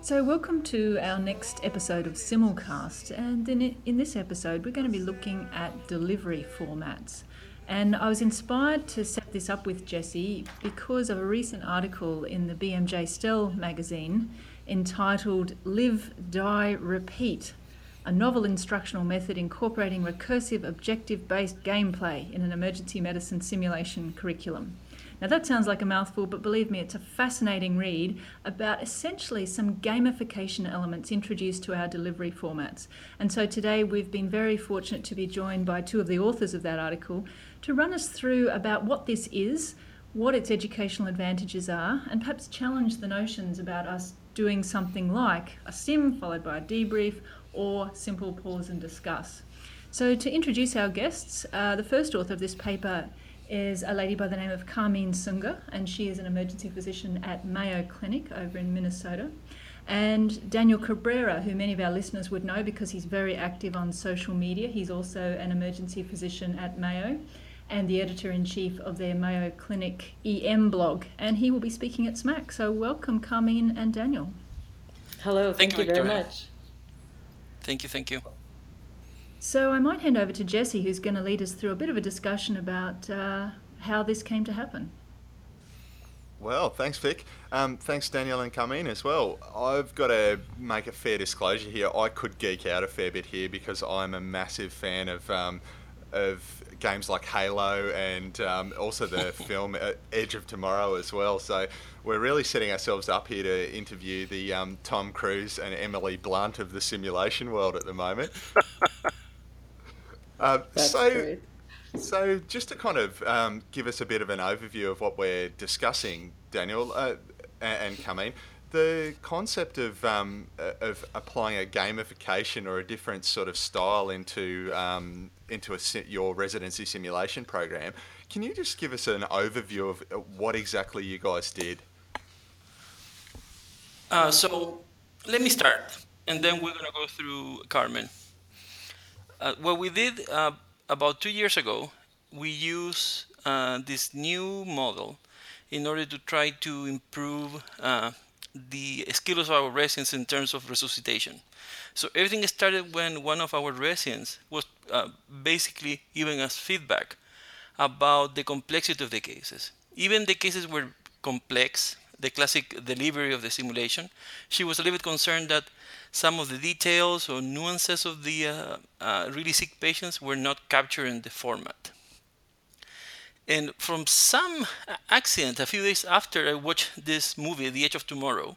So, welcome to our next episode of Simulcast. And in, in this episode, we're going to be looking at delivery formats. And I was inspired to set this up with Jesse because of a recent article in the BMJ STEL magazine entitled Live, Die, Repeat a novel instructional method incorporating recursive objective based gameplay in an emergency medicine simulation curriculum. Now, that sounds like a mouthful, but believe me, it's a fascinating read about essentially some gamification elements introduced to our delivery formats. And so today we've been very fortunate to be joined by two of the authors of that article to run us through about what this is, what its educational advantages are, and perhaps challenge the notions about us doing something like a sim followed by a debrief or simple pause and discuss. So, to introduce our guests, uh, the first author of this paper is a lady by the name of Kharmene Sunga, and she is an emergency physician at Mayo Clinic over in Minnesota. And Daniel Cabrera, who many of our listeners would know because he's very active on social media. He's also an emergency physician at Mayo and the editor in chief of their Mayo Clinic EM blog. And he will be speaking at SMACC. So, welcome, Carmine and Daniel. Hello, thank, thank you, you very much. Thank you, thank you. So I might hand over to Jesse, who's going to lead us through a bit of a discussion about uh, how this came to happen. Well, thanks, Vic. Um, thanks, Daniel and Kharmene as well. I've got to make a fair disclosure here. I could geek out a fair bit here because I'm a massive fan of um, of games like Halo and um, also the film uh, Edge of Tomorrow as well. So we're really setting ourselves up here to interview the um, Tom Cruise and Emily Blunt of the simulation world at the moment. uh, so, great. so just to kind of um, give us a bit of an overview of what we're discussing, Daniel uh, and Kharmene the concept of um, of applying a gamification or a different sort of style into um, into a, your residency simulation program, can you just give us an overview of uh, what exactly you guys did? Uh, so let me start, and then we're gonna go through Kharmene. Uh, what we did uh, about two years ago, we used uh, this new model in order to try to improve uh, the skills of our residents in terms of resuscitation. So everything started when one of our residents was uh, basically giving us feedback about the complexity of the cases. Even the cases were complex, the classic delivery of the simulation, she was a little bit concerned that some of the details or nuances of the uh, uh, really sick patients were not captured in the format. And from some accident, a few days after I watched this movie, The Edge of Tomorrow,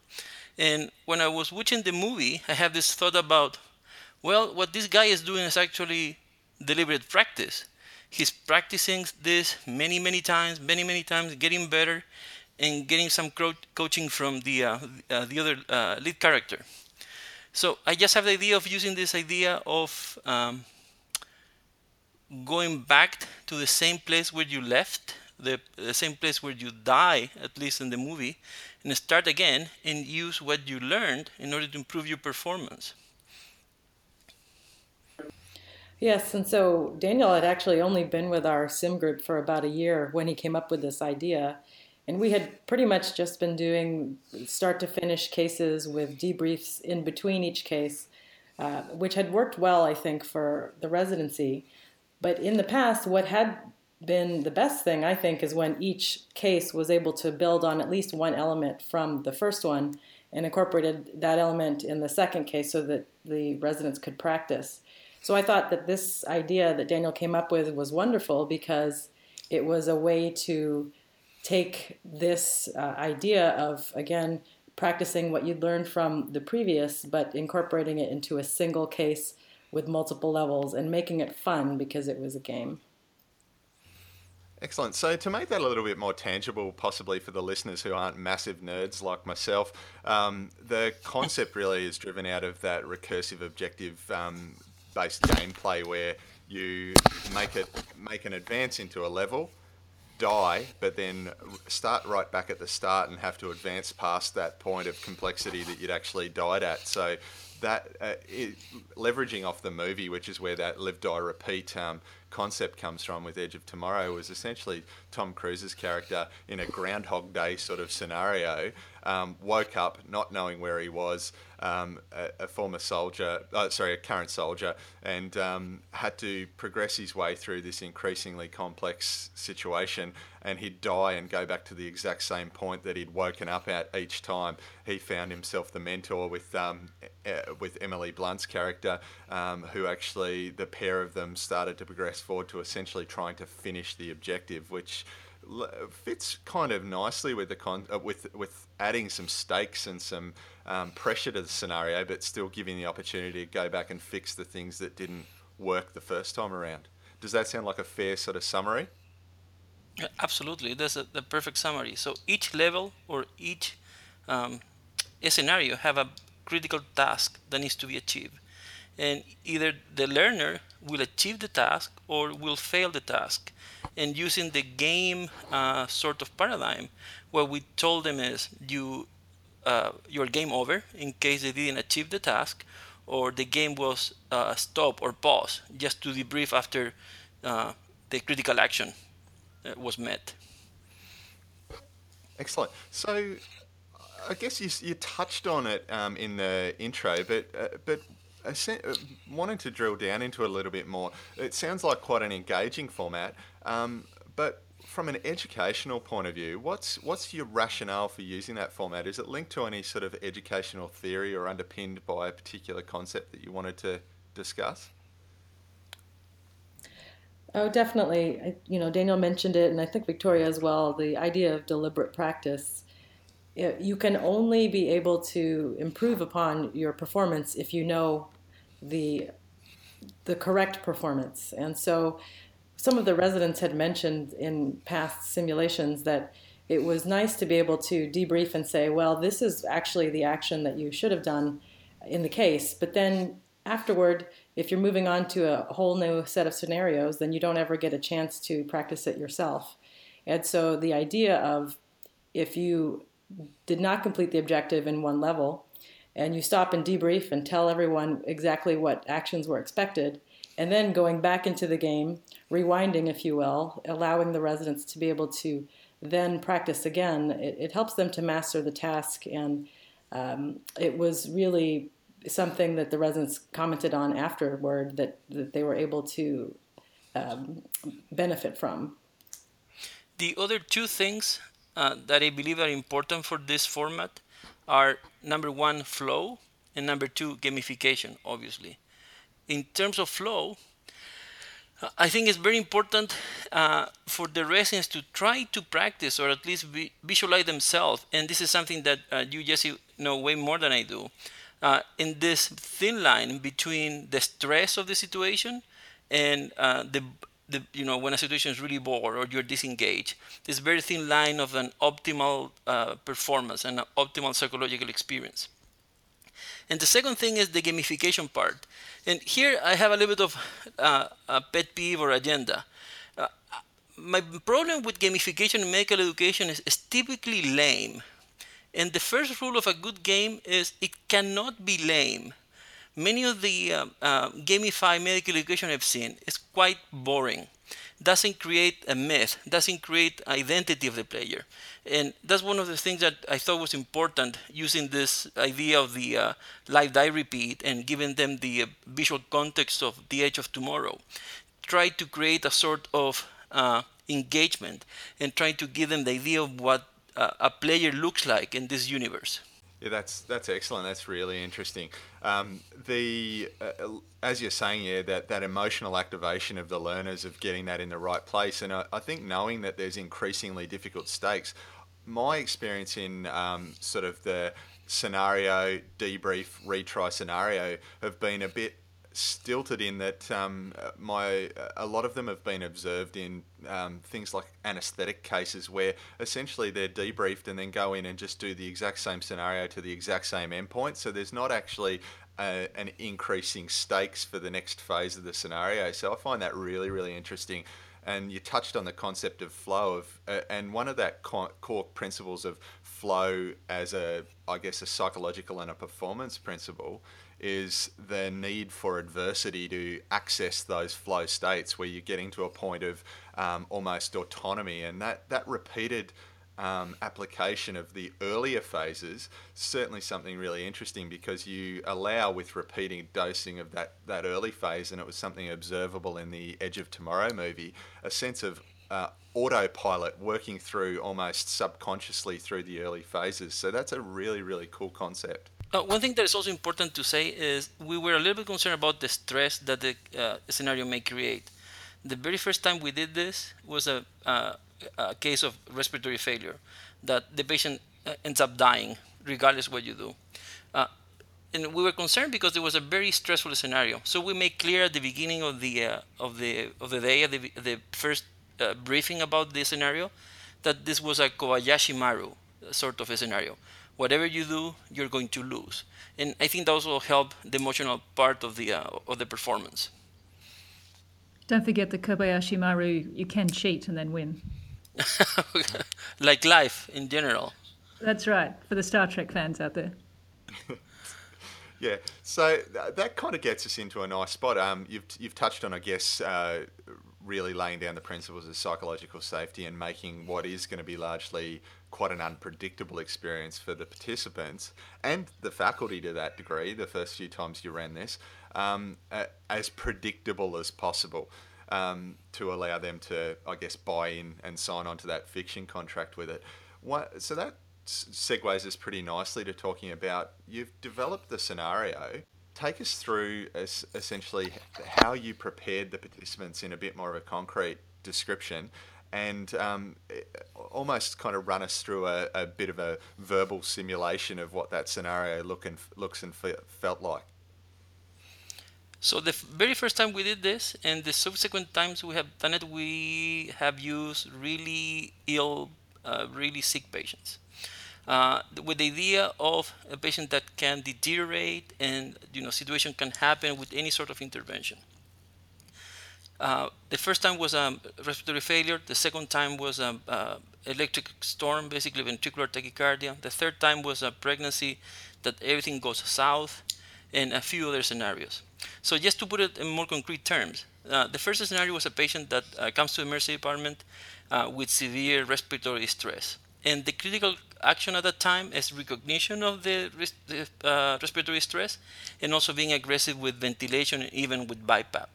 and when I was watching the movie, I had this thought about, well, what this guy is doing is actually deliberate practice. He's practicing this many, many times, many, many times, getting better, and getting some coaching from the uh, uh, the other uh, lead character. So I just have the idea of using this idea of um, going back to the same place where you left, the, the same place where you die, at least in the movie, and start again and use what you learned in order to improve your performance. Yes, and so Daniel had actually only been with our sim group for about a year when he came up with this idea. And we had pretty much just been doing start to finish cases with debriefs in between each case, uh, which had worked well, I think, for the residency. But in the past, what had been the best thing, I think, is when each case was able to build on at least one element from the first one and incorporated that element in the second case so that the residents could practice. So I thought that this idea that Daniel came up with was wonderful because it was a way to take this uh, idea of, again, practicing what you'd learned from the previous, but incorporating it into a single case with multiple levels and making it fun because it was a game. Excellent. So, to make that a little bit more tangible, possibly for the listeners who aren't massive nerds like myself, um, the concept really is driven out of that recursive objective um, based gameplay where you make it make an advance into a level, die, but then start right back at the start and have to advance past that point of complexity that you'd actually died at. So that uh, it, leveraging off the movie, which is where that live, die, repeat um, concept comes from with Edge of Tomorrow, was essentially Tom Cruise's character in a Groundhog Day sort of scenario, um, woke up not knowing where he was, um, a, a, former soldier, uh, sorry, a current soldier, and um, had to progress his way through this increasingly complex situation. And he'd die and go back to the exact same point that he'd woken up at each time. He found himself the mentor with uh, with Emily Blunt's character, um, who actually the pair of them started to progress forward to essentially trying to finish the objective, which fits kind of nicely with the con uh, with with adding some stakes and some um, pressure to the scenario, but still giving the opportunity to go back and fix the things that didn't work the first time around. Does that sound like a fair sort of summary? Absolutely, that's a, the perfect summary. So each level or each um, scenario have a critical task that needs to be achieved, and either the learner will achieve the task or will fail the task and using the game uh, sort of paradigm, what we told them is you uh, your game over in case they didn't achieve the task, or the game was uh, stop or pause just to debrief after uh, the critical action uh, was met. Excellent. So, I guess you, you touched on it um, in the intro, but uh, but wanting to drill down into a little bit more, it sounds like quite an engaging format. Um, but from an educational point of view, what's what's your rationale for using that format? Is it linked to any sort of educational theory or underpinned by a particular concept that you wanted to discuss? Oh, definitely. you know, Daniel mentioned it, and I think Victoria as well. The idea of deliberate practice. You can only be able to improve upon your performance if you know the the correct performance. And so, some of the residents had mentioned in past simulations that it was nice to be able to debrief and say, well, this is actually the action that you should have done in the case. But then afterward, if you're moving on to a whole new set of scenarios, then you don't ever get a chance to practice it yourself. And so the idea of if you did not complete the objective in one level, and you stop and debrief and tell everyone exactly what actions were expected, and then going back into the game, rewinding, if you will, allowing the residents to be able to then practice again, it, it helps them to master the task. And um, it was really something that the residents commented on afterward that, that they were able to um, benefit from. The other two things uh, that I believe are important for this format are number one, flow, and number two, gamification, obviously. In terms of flow, I think it's very important uh, for the residents to try to practice or at least visualize themselves. And this is something that uh, you, Jesse, know way more than I do. Uh, in this thin line between the stress of the situation and uh, the the, you know, when a situation is really bored or you're disengaged, this very thin line of an optimal uh, performance and an optimal psychological experience. And the second thing is the gamification part. And here I have a little bit of uh, a pet peeve or agenda. Uh, my problem with gamification in medical education is, is typically lame. And the first rule of a good game is it cannot be lame many of the uh, uh, gamified medical education I've seen is quite boring. Doesn't create a myth, doesn't create identity of the player. And that's one of the things that I thought was important using this idea of the uh, live die repeat and giving them the uh, visual context of the edge of tomorrow. Try to create a sort of uh, engagement and try to give them the idea of what uh, a player looks like in this universe. Yeah, that's that's excellent. That's really interesting. Um, the uh, as you're saying, yeah, that that emotional activation of the learners of getting that in the right place, and I, I think knowing that there's increasingly difficult stakes. My experience in um, sort of the scenario debrief retry scenario have been a bit stilted in that um, my a lot of them have been observed in um, things like anesthetic cases where essentially they're debriefed and then go in and just do the exact same scenario to the exact same endpoint. So there's not actually a, an increasing stakes for the next phase of the scenario. So I find that really really interesting. And you touched on the concept of flow of, uh, and one of that core principles of flow as a, I guess, a psychological and a performance principle is the need for adversity to access those flow states where you're getting to a point of um, almost autonomy. And that, that repeated um, application of the earlier phases, certainly something really interesting because you allow with repeating dosing of that, that early phase, and it was something observable in the Edge of Tomorrow movie, a sense of uh, autopilot working through almost subconsciously through the early phases. So that's a really, really cool concept. Uh, one thing that is also important to say is we were a little bit concerned about the stress that the uh, scenario may create. The very first time we did this was a, uh, a case of respiratory failure that the patient uh, ends up dying regardless what you do. Uh, and we were concerned because it was a very stressful scenario. So we made clear at the beginning of the uh, of the of the day, at the, the first briefing about the scenario, that this was a Kobayashi Maru sort of a scenario whatever you do, you're going to lose. And I think that also help the emotional part of the uh, of the performance. Don't forget the Kobayashi Maru. You can cheat and then win. like life in general. That's right for the Star Trek fans out there. yeah, so that kind of gets us into a nice spot. Um, you've you've touched on, I guess, uh, really laying down the principles of psychological safety and making what is going to be largely quite an unpredictable experience for the participants and the faculty to that degree, the first few times you ran this, um, as predictable as possible um, to allow them to, I guess, buy in and sign on to that fiction contract with it. What, so that segues us pretty nicely to talking about you've developed the scenario. Take us through essentially how you prepared the participants in a bit more of a concrete description and um, almost kind of run us through a, a, bit of a verbal simulation of what that scenario look and looks and felt like. So the very first time we did this, and the subsequent times we have done it, we have used really ill, uh, really sick patients. Uh, with the idea of a patient that can deteriorate and you know situation can happen with any sort of intervention. Uh, the first time was a um, respiratory failure. The second time was um, uh, electric storm, basically ventricular tachycardia. The third time was a pregnancy that everything goes south, and a few other scenarios. So just to put it in more concrete terms, uh, the first scenario was a patient that uh, comes to the emergency department uh, with severe respiratory stress. And the critical action at that time is recognition of the, the respiratory stress and also being aggressive with ventilation even with BiPAP.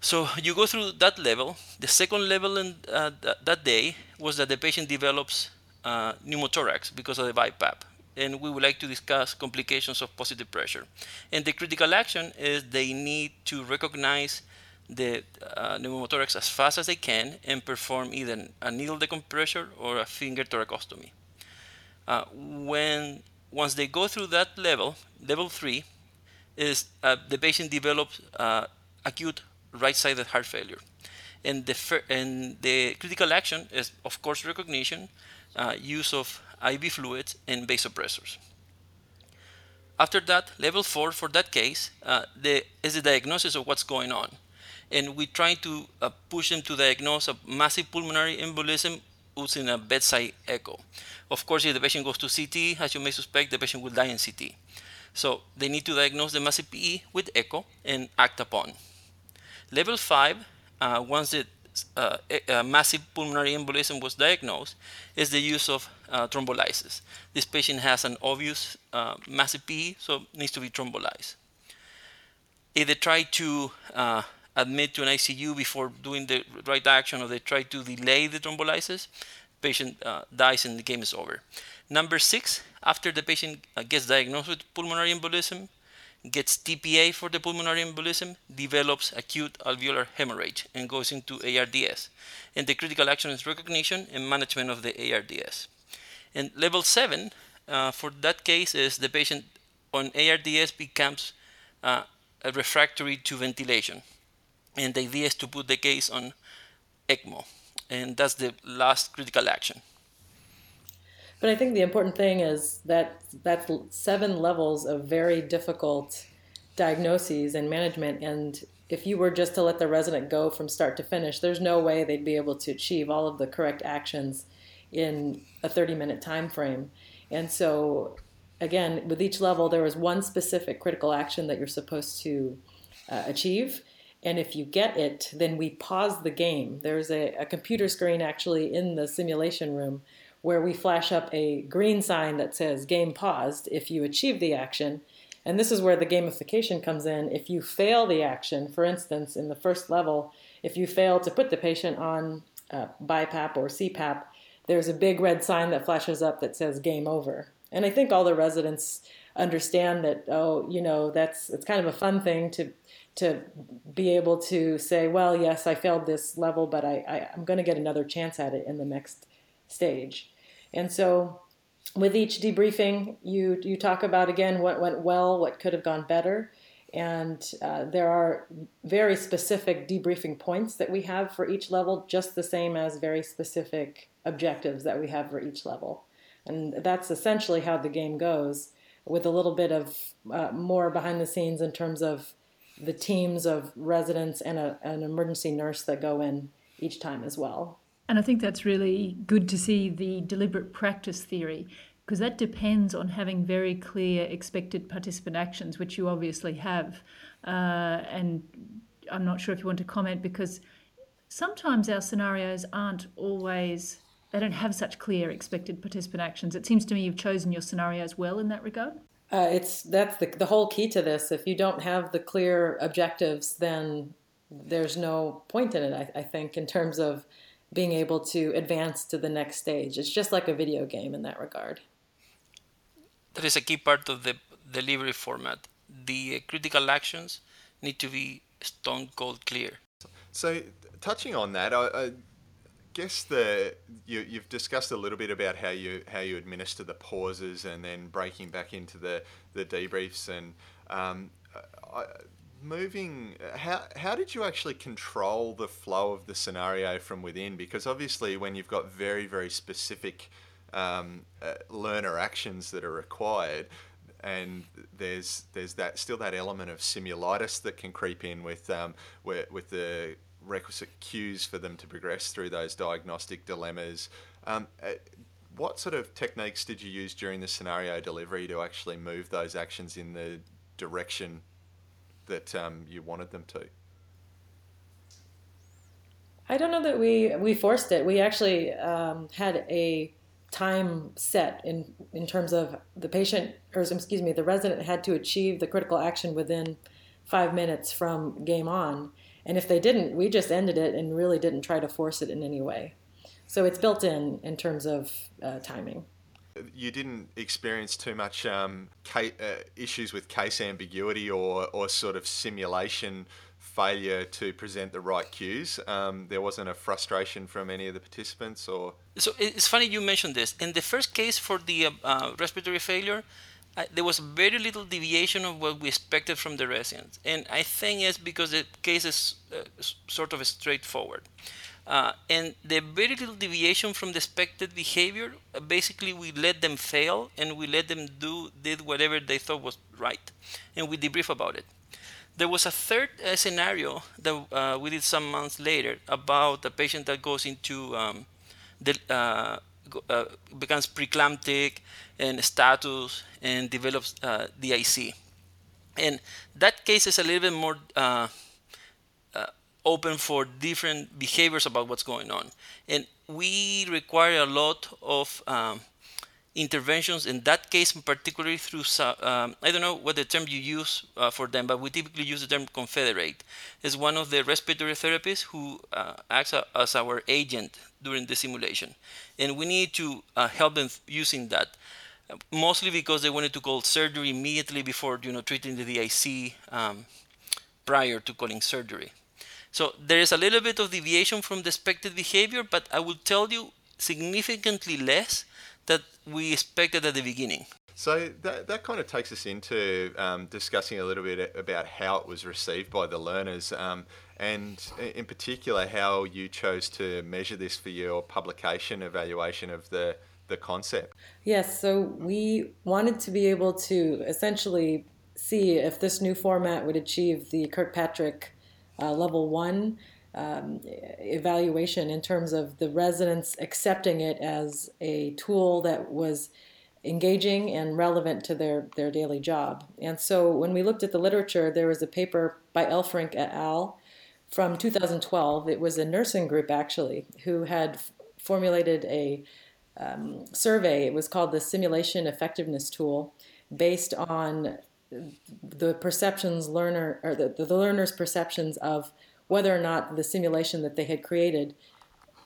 So you go through that level. The second level in, uh, th- that day was that the patient develops uh, pneumothorax because of the BiPAP. And we would like to discuss complications of positive pressure. And the critical action is they need to recognize the uh, pneumothorax as fast as they can and perform either a needle decompressor or a finger thoracostomy. Uh, when once they go through that level, level three, is uh, the patient develops uh, acute right-sided heart failure. And the, and the critical action is, of course, recognition, uh, use of IV fluids, and vasopressors. After that, level four for that case uh, the, is the diagnosis of what's going on. And we try to uh, push them to diagnose a massive pulmonary embolism using a bedside echo. Of course, if the patient goes to CT, as you may suspect, the patient will die in CT. So they need to diagnose the massive PE with echo and act upon. Level 5, uh, once the uh, massive pulmonary embolism was diagnosed, is the use of uh, thrombolysis. This patient has an obvious uh, massive PE, so needs to be thrombolized. If they try to uh, admit to an ICU before doing the right action, or they try to delay the thrombolysis, patient uh, dies and the game is over. Number six, after the patient gets diagnosed with pulmonary embolism, gets TPA for the pulmonary embolism, develops acute alveolar hemorrhage, and goes into ARDS. And the critical action is recognition and management of the ARDS. And level 7 uh, for that case is the patient on ARDS becomes uh, refractory to ventilation. And the idea is to put the case on ECMO. And that's the last critical action. But I think the important thing is that that's seven levels of very difficult diagnoses and management. And if you were just to let the resident go from start to finish, there's no way they'd be able to achieve all of the correct actions in a 30 minute time frame. And so, again, with each level, there was one specific critical action that you're supposed to uh, achieve. And if you get it, then we pause the game. There's a, a computer screen actually in the simulation room where we flash up a green sign that says game paused if you achieve the action. And this is where the gamification comes in. If you fail the action, for instance, in the first level, if you fail to put the patient on uh, BiPAP or CPAP, there's a big red sign that flashes up that says game over. And I think all the residents understand that, oh, you know, that's it's kind of a fun thing to to be able to say, well, yes, I failed this level, but I, I, I'm going to get another chance at it in the next stage. And so with each debriefing, you, you talk about again what went well, what could have gone better. And uh, there are very specific debriefing points that we have for each level, just the same as very specific objectives that we have for each level. And that's essentially how the game goes, with a little bit of uh, more behind the scenes in terms of the teams of residents and a, an emergency nurse that go in each time as well. And I think that's really good to see the deliberate practice theory because that depends on having very clear expected participant actions, which you obviously have. Uh, and I'm not sure if you want to comment because sometimes our scenarios aren't always, they don't have such clear expected participant actions. It seems to me you've chosen your scenarios well in that regard. Uh, it's that's the the whole key to this. If you don't have the clear objectives, then there's no point in it. I, I think in terms of being able to advance to the next stage. It's just like a video game in that regard. That is a key part of the delivery format. The critical actions need to be stone cold clear. So, touching on that, I, I guess the you, you've discussed a little bit about how you how you administer the pauses and then breaking back into the the debriefs and um, I, moving how how did you actually control the flow of the scenario from within? Because obviously when you've got very very specific um, uh, learner actions that are required and there's there's that still that element of simulitis that can creep in with um, with, with the requisite cues for them to progress through those diagnostic dilemmas. Um, uh, what sort of techniques did you use during the scenario delivery to actually move those actions in the direction that um, you wanted them to? I don't know that we we forced it. We actually um, had a time set in in terms of the patient or excuse me the resident had to achieve the critical action within five minutes from game on and if they didn't, we just ended it and really didn't try to force it in any way. So it's built in in terms of uh, timing. You didn't experience too much um, case, uh, issues with case ambiguity or, or sort of simulation failure to present the right cues. Um, there wasn't a frustration from any of the participants, or so it's funny you mentioned this. In the first case for the uh, uh respiratory failure, There was very little deviation of what we expected from the residents. And I think it's because the case is uh, sort of straightforward. Uh, and the very little deviation from the expected behavior, uh, basically we let them fail and we let them do did whatever they thought was right, and we debrief about it. There was a third uh, scenario that uh, we did some months later about a patient that goes into um, the, uh, becomes preeclamptic and status and develops uh, DIC. And that case is a little bit more uh, uh, open for different behaviors about what's going on. And we require a lot of um, interventions in that case, particularly through, um, I don't know what the term you use uh, for them, but we typically use the term confederate. Is one of the respiratory therapists who uh, acts as our agent during the simulation. And we need to uh, help them using that, mostly because they wanted to call surgery immediately before you know treating the DIC um, prior to calling surgery. So there is a little bit of deviation from the expected behavior, but I will tell you significantly less that we expected at the beginning. So that, that kind of takes us into um, discussing a little bit about how it was received by the learners, um, and in particular how you chose to measure this for your publication evaluation of the the concept. Yes, so we wanted to be able to essentially see if this new format would achieve the Kirkpatrick uh, level one um, evaluation in terms of the residents accepting it as a tool that was engaging and relevant to their, their daily job. And so when we looked at the literature, there was a paper by Elfrink et al. from 2012. It was a nursing group actually who had formulated a um, survey. It was called the Simulation Effectiveness Tool, based on the perceptions learner or the, the learner's perceptions of whether or not the simulation that they had created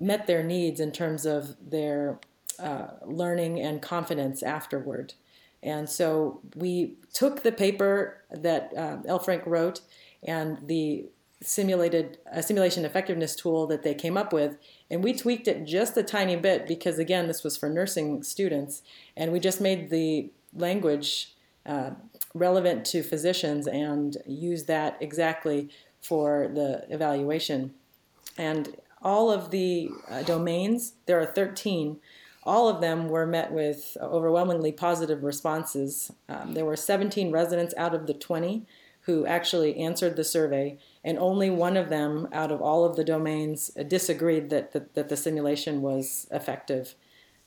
met their needs in terms of their uh, learning and confidence afterward. And so we took the paper that uh, Elfrink wrote and the simulated a simulation effectiveness tool that they came up with and we tweaked it just a tiny bit because again this was for nursing students and we just made the language uh, relevant to physicians and used that exactly for the evaluation and all of the uh, domains there are 13 all of them were met with overwhelmingly positive responses um, there were 17 residents out of the 20 who actually answered the survey, and only one of them out of all of the domains disagreed that, that, that the simulation was effective.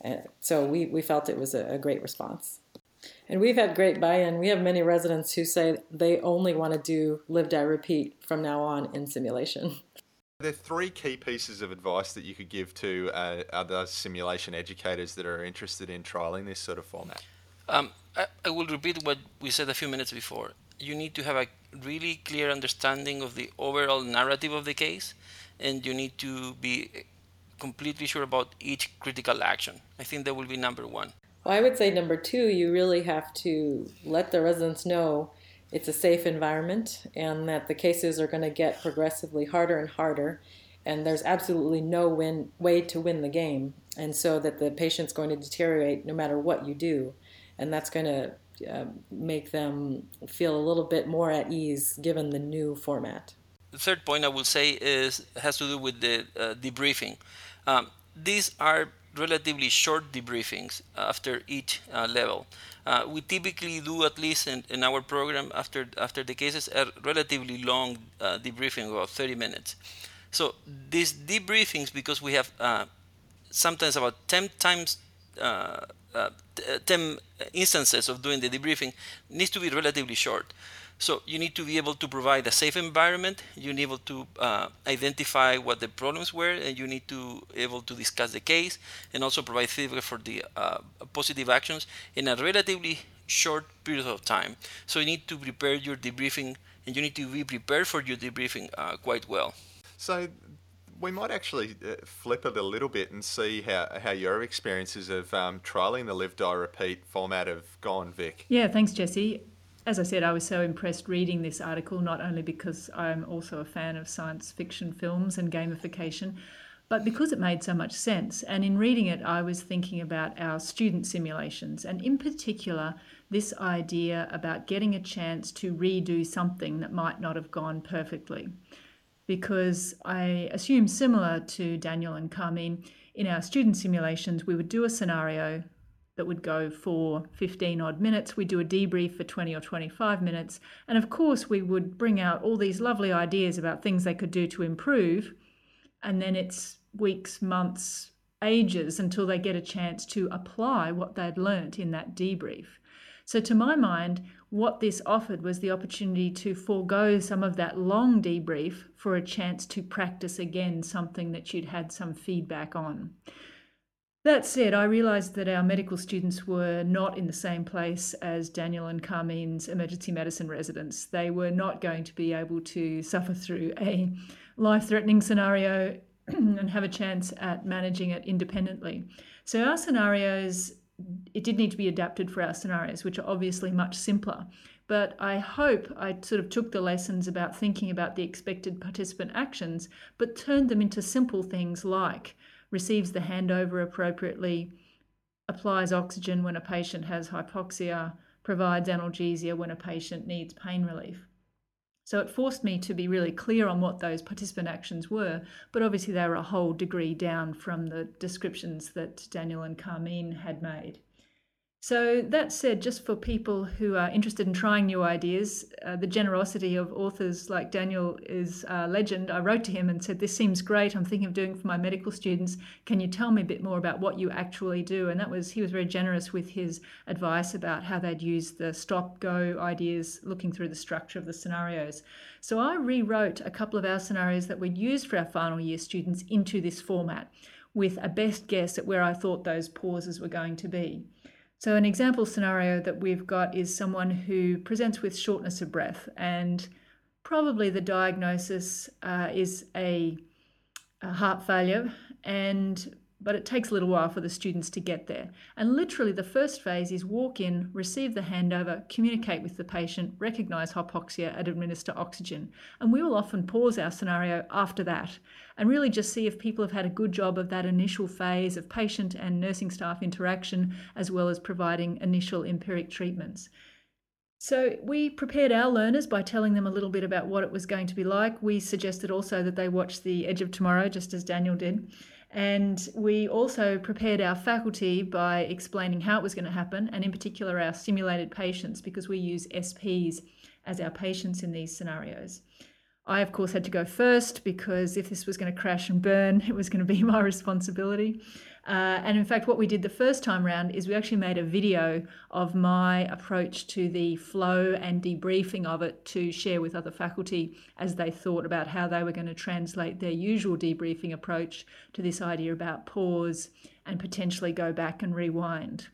And so we, we felt it was a, a great response. And we've had great buy in. We have many residents who say they only want to do live, die, repeat from now on in simulation. There Are three key pieces of advice that you could give to uh, other simulation educators that are interested in trialing this sort of format? Um, I, I will repeat what we said a few minutes before you need to have a really clear understanding of the overall narrative of the case, and you need to be completely sure about each critical action. I think that will be number one. Well, I would say number two, you really have to let the residents know it's a safe environment and that the cases are going to get progressively harder and harder, and there's absolutely no win, way to win the game, and so that the patient's going to deteriorate no matter what you do, and that's going to uh, make them feel a little bit more at ease given the new format. The third point I will say is has to do with the uh, debriefing. Um, these are relatively short debriefings after each uh, level. Uh, we typically do at least in, in, our program after after the cases a relatively long uh, debriefing about 30 minutes. So these debriefings, because we have uh, sometimes about 10 times uh, uh, 10 instances of doing the debriefing needs to be relatively short. So you need to be able to provide a safe environment. You need able to uh, identify what the problems were, and you need to able to discuss the case, and also provide feedback for the uh, positive actions in a relatively short period of time. So you need to prepare your debriefing, and you need to be prepared for your debriefing uh, quite well. So we might actually uh, flip it a little bit and see how, how your experiences of um, trialing the live, die, repeat format have gone, Vic. Yeah, thanks, Jesse. As I said, I was so impressed reading this article, not only because I'm also a fan of science fiction films and gamification, but because it made so much sense. And in reading it, I was thinking about our student simulations, and in particular, this idea about getting a chance to redo something that might not have gone perfectly because I assume similar to Daniel and Kharmene, in our student simulations, we would do a scenario that would go for 15 odd minutes. We'd do a debrief for 20 or 25 minutes. And of course, we would bring out all these lovely ideas about things they could do to improve. And then it's weeks, months, ages until they get a chance to apply what they'd learnt in that debrief. So, to my mind, what this offered was the opportunity to forego some of that long debrief for a chance to practice again something that you'd had some feedback on. That said, I realised that our medical students were not in the same place as Daniel and Kharmene's emergency medicine residents. They were not going to be able to suffer through a life threatening scenario and have a chance at managing it independently. So, our scenarios it did need to be adapted for our scenarios, which are obviously much simpler. But I hope I sort of took the lessons about thinking about the expected participant actions, but turned them into simple things like receives the handover appropriately, applies oxygen when a patient has hypoxia, provides analgesia when a patient needs pain relief. So it forced me to be really clear on what those participant actions were, but obviously they were a whole degree down from the descriptions that Daniel and Kharmene had made. So, that said, just for people who are interested in trying new ideas, uh, the generosity of authors like Daniel is a legend. I wrote to him and said, This seems great. I'm thinking of doing for my medical students. Can you tell me a bit more about what you actually do? And that was, he was very generous with his advice about how they'd use the stop go ideas, looking through the structure of the scenarios. So, I rewrote a couple of our scenarios that we'd used for our final year students into this format with a best guess at where I thought those pauses were going to be. So, an example scenario that we've got is someone who presents with shortness of breath, and probably the diagnosis uh, is a, a heart failure, and but it takes a little while for the students to get there. And literally, the first phase is walk in, receive the handover, communicate with the patient, recognize hypoxia, and administer oxygen. And we will often pause our scenario after that and really just see if people have had a good job of that initial phase of patient and nursing staff interaction, as well as providing initial empiric treatments. So, we prepared our learners by telling them a little bit about what it was going to be like. We suggested also that they watch The Edge of Tomorrow, just as Daniel did. And we also prepared our faculty by explaining how it was going to happen, and in particular, our simulated patients, because we use SPs as our patients in these scenarios. I, of course, had to go first because if this was going to crash and burn, it was going to be my responsibility. Uh, and in fact, what we did the first time round is we actually made a video of my approach to the flow and debriefing of it to share with other faculty as they thought about how they were going to translate their usual debriefing approach to this idea about pause and potentially go back and rewind.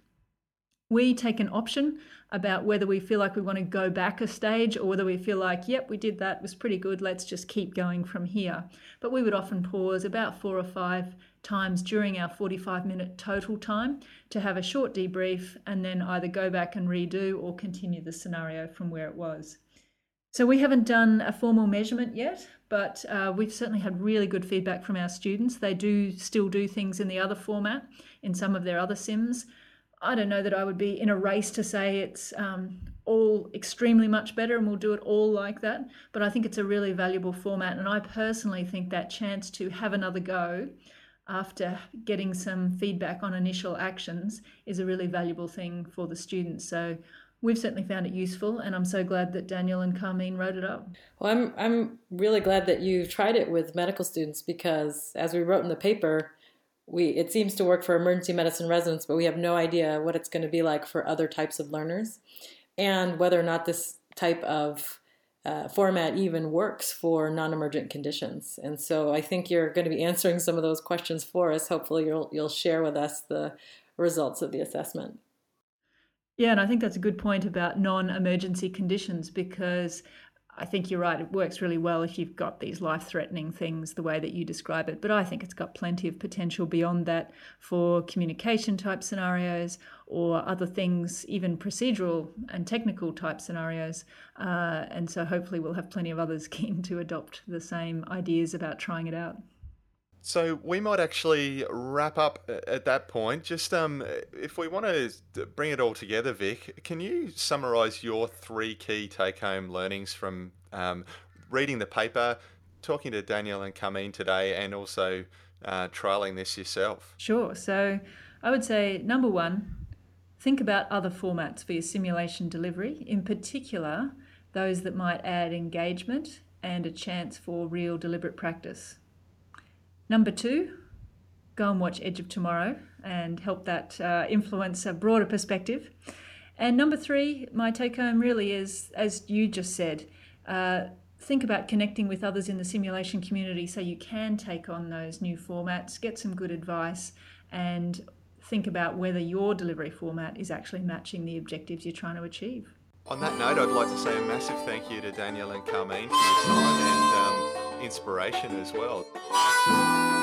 We take an option about whether we feel like we want to go back a stage or whether we feel like, yep, we did that, was pretty good, let's just keep going from here. But we would often pause about four or five times during our 45 minute total time to have a short debrief and then either go back and redo or continue the scenario from where it was. So we haven't done a formal measurement yet, but uh, we've certainly had really good feedback from our students. They do still do things in the other format in some of their other sims. I don't know that I would be in a race to say it's um, all extremely much better and we'll do it all like that, but I think it's a really valuable format. And I personally think that chance to have another go after getting some feedback on initial actions is a really valuable thing for the students. So we've certainly found it useful and I'm so glad that Daniel and Kharmene wrote it up. Well, I'm I'm really glad that you tried it with medical students because as we wrote in the paper, we it seems to work for emergency medicine residents, but we have no idea what it's going to be like for other types of learners, and whether or not this type of uh, format even works for non-emergent conditions. And so I think you're going to be answering some of those questions for us. Hopefully, you'll you'll share with us the results of the assessment. Yeah, and I think that's a good point about non-emergency conditions because I think you're right. It works really well if you've got these life threatening things the way that you describe it. But I think it's got plenty of potential beyond that for communication type scenarios or other things, even procedural and technical type scenarios. Uh, and so hopefully we'll have plenty of others keen to adopt the same ideas about trying it out. So we might actually wrap up at that point. Just um, if we want to bring it all together, Vic, can you summarise your three key take-home learnings from um, reading the paper, talking to Daniel and Kharmene today, and also uh, trialing this yourself? Sure. So I would say number one, think about other formats for your simulation delivery, in particular those that might add engagement and a chance for real deliberate practice. Number two, go and watch Edge of Tomorrow and help that uh, influence a broader perspective. And number three, my take home really is, as you just said, uh, think about connecting with others in the simulation community so you can take on those new formats, get some good advice, and think about whether your delivery format is actually matching the objectives you're trying to achieve. On that note, I'd like to say a massive thank you to Daniel and Kharmene for your time and um, inspiration as well. Música